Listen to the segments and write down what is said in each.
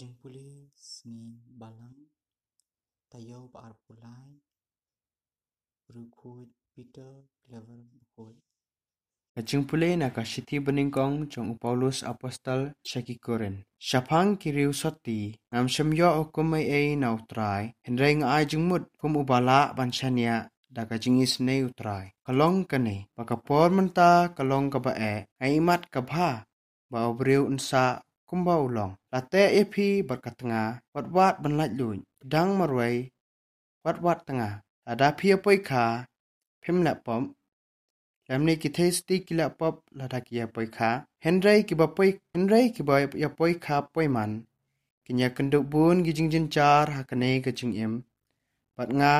kucing puli sengin balang tayo baar pulai rukut peter clever bukut kucing puli naka siti beningkong cong paulus apostol seki kuren siapang kiriu soti ngam semyo okum ei nau trai hendrai ngai jengmut kum ubala bansania da ka jingis nei utrai. Kalong kane pakapor menta kalong ka e, ba e aimat ka ba ba obreu unsa គុំបោឡងឡាតេអេភីបកាត់ងាវត្តវាតបន្លាច់លួយដាំងមរវៃវត្តវាតងាតាដាភីពុយខាភឹមឡាប៉មឡាមនីគិទេសទីគិឡាប៉បឡាដាគីយ៉ាពុយខាហេនរ៉ៃគិបពុយហេនរ៉ៃគិបយ៉ាពុយខាពុយម៉ាន់គញ្ញាគិនដុបួនគិជិងជិនចារហាកណេគិជិងអឹមបាត់ងា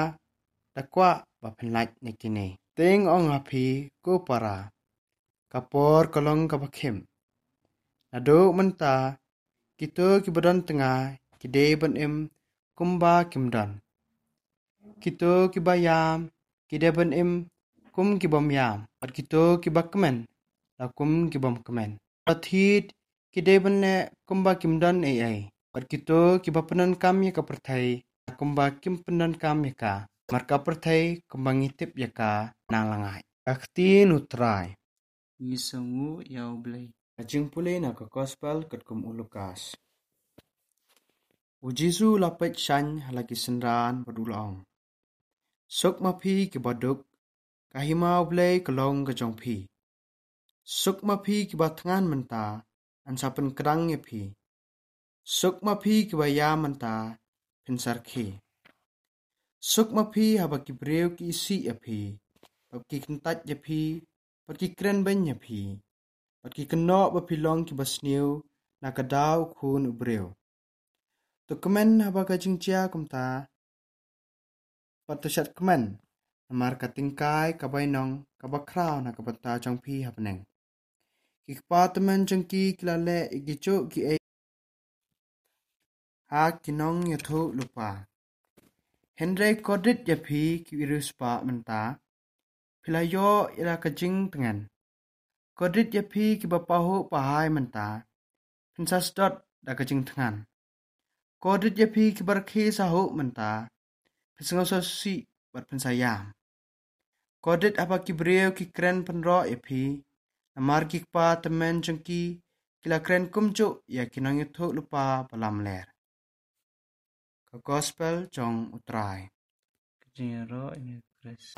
តាក់វ៉ាបាបន្លាច់នេះគិនេតេងអងអាភីគូប៉ារ៉ាកពរកលងកបខឹម menta kito ki badan tengah ki de ban em kumba kimdan. Kito ki bayam ki de ban em kum ki bom yam. At kito ki bakmen la kum ki bom kemen. Athit ki de ban ne kumba kimdan ai ai. At kito ki bapanan kam ya ka perthai kumba kim penan kam ya ka. Marka perthai kumba ngitip ya ka nang langai. Akti nutrai. Ngisangu yau blay. Acingpulei na ka gospel kat kum u Lukas. U Jesu la pek shan halaki senran badul ong. Sok ma phi ki baduk kahimau blei kalong ka jong phi. Sok ma phi ki batngan menta an sapen krang ye phi. Sok ma phi ki baya menta pensar khi. Sok ma phi haba ki breu ki isi ye phi. Pak ki kentat ye phi. Pak ki kren ben ye phi. patki keno ba pilong ki basniu na kadaw khun ubreu to kemen haba ka jingcia kumta patushat kemen namar katingkai kabainong kabakraw na kabata changpi hapneng ki kpatmen changki kilale igicho ki e ha kinong yatho lupa henry kodit yapi ki iruspa menta philayo ira kajing tengan Kodit ya pi ki bapahu pahai menta. Pensas dot da ka jing tengan. Kodit ya pi ki barki sahu menta. Pensang sosi bat pensayam. Kodit apa ki beriau ki kren penro ya pi. Namar ki kpa temen jengki kila kren kumcu ya kinong itu lupa balam ler. Ka gospel jong utrai. Kajing ro ini Chris.